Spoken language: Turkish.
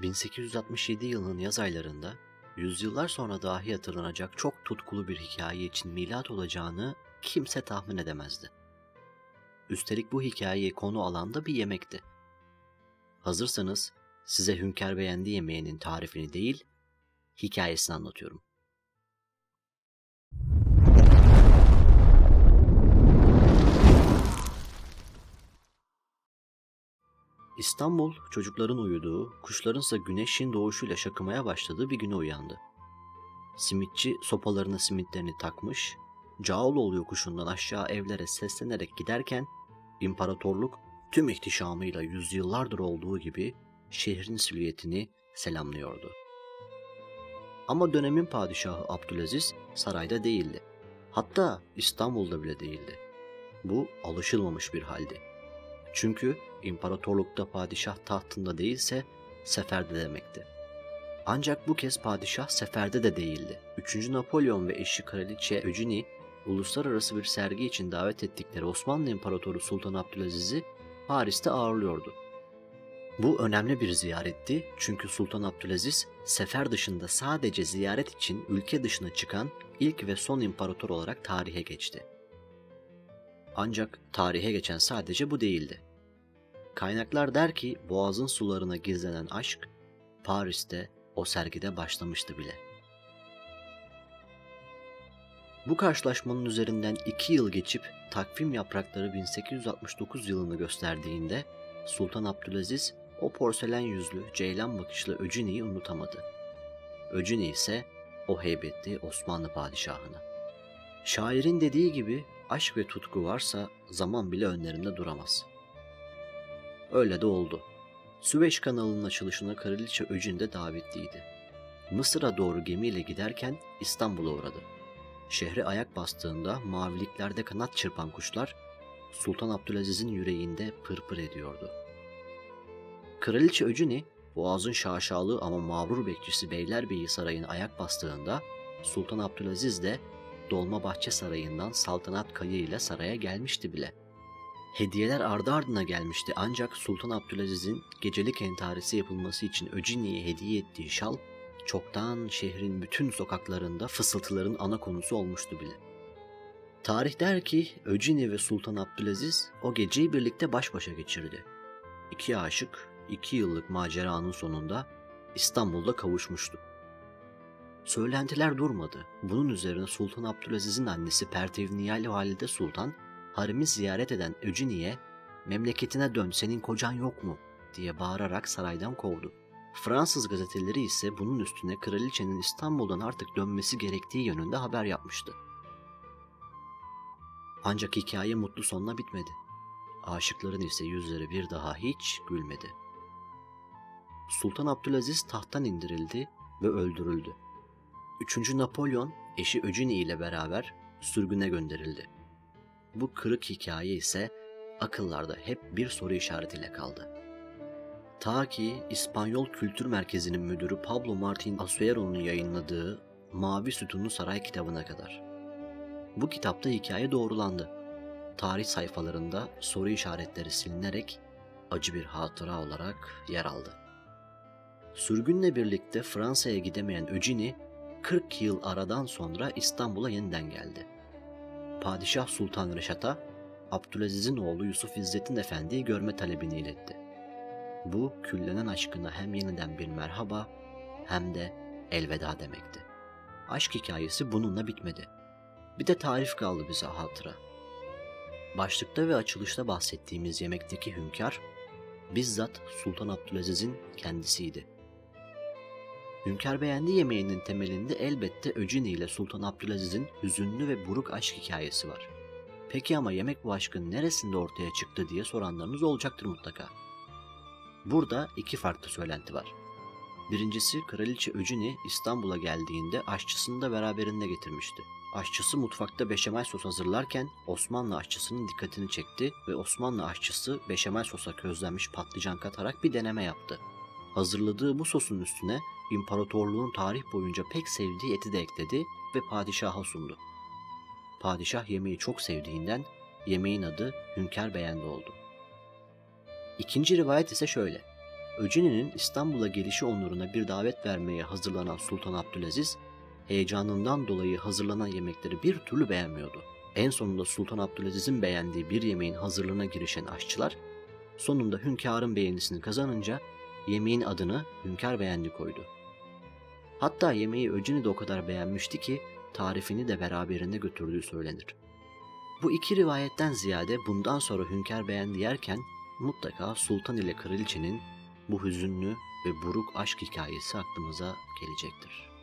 1867 yılının yaz aylarında yüzyıllar sonra dahi hatırlanacak çok tutkulu bir hikaye için milat olacağını kimse tahmin edemezdi. Üstelik bu hikayeyi konu alan da bir yemekti. Hazırsanız size Hünkar Beğendi yemeğinin tarifini değil, hikayesini anlatıyorum. İstanbul çocukların uyuduğu, kuşlarınsa güneşin doğuşuyla şakımaya başladığı bir güne uyandı. Simitçi sopalarına simitlerini takmış, Cağaloğlu yokuşundan aşağı evlere seslenerek giderken imparatorluk tüm ihtişamıyla yüzyıllardır olduğu gibi şehrin silüetini selamlıyordu. Ama dönemin padişahı Abdülaziz sarayda değildi. Hatta İstanbul'da bile değildi. Bu alışılmamış bir haldi. Çünkü imparatorlukta padişah tahtında değilse seferde demekti. Ancak bu kez padişah seferde de değildi. 3. Napolyon ve eşi kraliçe Eugenie uluslararası bir sergi için davet ettikleri Osmanlı İmparatoru Sultan Abdülaziz'i Paris'te ağırlıyordu. Bu önemli bir ziyaretti çünkü Sultan Abdülaziz sefer dışında sadece ziyaret için ülke dışına çıkan ilk ve son imparator olarak tarihe geçti. Ancak tarihe geçen sadece bu değildi. Kaynaklar der ki boğazın sularına gizlenen aşk Paris'te o sergide başlamıştı bile. Bu karşılaşmanın üzerinden iki yıl geçip takvim yaprakları 1869 yılını gösterdiğinde Sultan Abdülaziz o porselen yüzlü, ceylan bakışlı Öcüni'yi unutamadı. Öcüni ise o heybetli Osmanlı padişahını. Şairin dediği gibi aşk ve tutku varsa zaman bile önlerinde duramaz. Öyle de oldu. Süveyş kanalının açılışına Kraliçe Öcün de davetliydi. Mısır'a doğru gemiyle giderken İstanbul'a uğradı. Şehre ayak bastığında maviliklerde kanat çırpan kuşlar Sultan Abdülaziz'in yüreğinde pırpır ediyordu. Kraliçe Öcüni, Boğaz'ın şaşalı ama mağrur bekçisi Beylerbeyi Sarayı'na ayak bastığında Sultan Abdülaziz de Dolmabahçe Sarayı'ndan saltanat kayı ile saraya gelmişti bile. Hediyeler ardı ardına gelmişti ancak Sultan Abdülaziz'in gecelik entarisi yapılması için Öcini'ye hediye ettiği şal çoktan şehrin bütün sokaklarında fısıltıların ana konusu olmuştu bile. Tarih der ki Öcini ve Sultan Abdülaziz o geceyi birlikte baş başa geçirdi. İki aşık iki yıllık maceranın sonunda İstanbul'da kavuşmuştu. Söylentiler durmadı. Bunun üzerine Sultan Abdülaziz'in annesi Pertevniyali Valide Sultan haremi ziyaret eden Öcini'ye memleketine dön senin kocan yok mu diye bağırarak saraydan kovdu. Fransız gazeteleri ise bunun üstüne kraliçenin İstanbul'dan artık dönmesi gerektiği yönünde haber yapmıştı. Ancak hikaye mutlu sonla bitmedi. Aşıkların ise yüzleri bir daha hiç gülmedi. Sultan Abdülaziz tahttan indirildi ve öldürüldü. Üçüncü Napolyon eşi Öcini ile beraber sürgüne gönderildi. Bu kırık hikaye ise akıllarda hep bir soru işaretiyle kaldı. Ta ki İspanyol Kültür Merkezi'nin müdürü Pablo Martin Asuero'nun yayınladığı Mavi Sütunlu Saray kitabına kadar. Bu kitapta hikaye doğrulandı. Tarih sayfalarında soru işaretleri silinerek acı bir hatıra olarak yer aldı. Sürgünle birlikte Fransa'ya gidemeyen Öcini 40 yıl aradan sonra İstanbul'a yeniden geldi. Padişah Sultan Reşat'a Abdülaziz'in oğlu Yusuf İzzettin Efendi'yi görme talebini iletti. Bu küllenen aşkına hem yeniden bir merhaba hem de elveda demekti. Aşk hikayesi bununla bitmedi. Bir de tarif kaldı bize hatıra. Başlıkta ve açılışta bahsettiğimiz yemekteki hünkâr bizzat Sultan Abdülaziz'in kendisiydi. Hünkar beğendi yemeğinin temelinde elbette Öcini ile Sultan Abdülaziz'in hüzünlü ve buruk aşk hikayesi var. Peki ama yemek bu aşkın neresinde ortaya çıktı diye soranlarınız olacaktır mutlaka. Burada iki farklı söylenti var. Birincisi Kraliçe Öcini İstanbul'a geldiğinde aşçısını da beraberinde getirmişti. Aşçısı mutfakta beşamel sos hazırlarken Osmanlı aşçısının dikkatini çekti ve Osmanlı aşçısı beşamel sosa közlenmiş patlıcan katarak bir deneme yaptı. Hazırladığı bu sosun üstüne imparatorluğun tarih boyunca pek sevdiği eti de ekledi ve padişaha sundu. Padişah yemeği çok sevdiğinden yemeğin adı Hünkar Beğendi oldu. İkinci rivayet ise şöyle. Öceni'nin İstanbul'a gelişi onuruna bir davet vermeye hazırlanan Sultan Abdülaziz, heyecanından dolayı hazırlanan yemekleri bir türlü beğenmiyordu. En sonunda Sultan Abdülaziz'in beğendiği bir yemeğin hazırlığına girişen aşçılar, sonunda hünkârın beğenisini kazanınca yemeğin adını Hünkâr Beğendi koydu. Hatta yemeği Öceni de o kadar beğenmişti ki tarifini de beraberinde götürdüğü söylenir. Bu iki rivayetten ziyade bundan sonra Hünkâr Beğendi yerken mutlaka Sultan ile Kraliçenin bu hüzünlü ve buruk aşk hikayesi aklımıza gelecektir.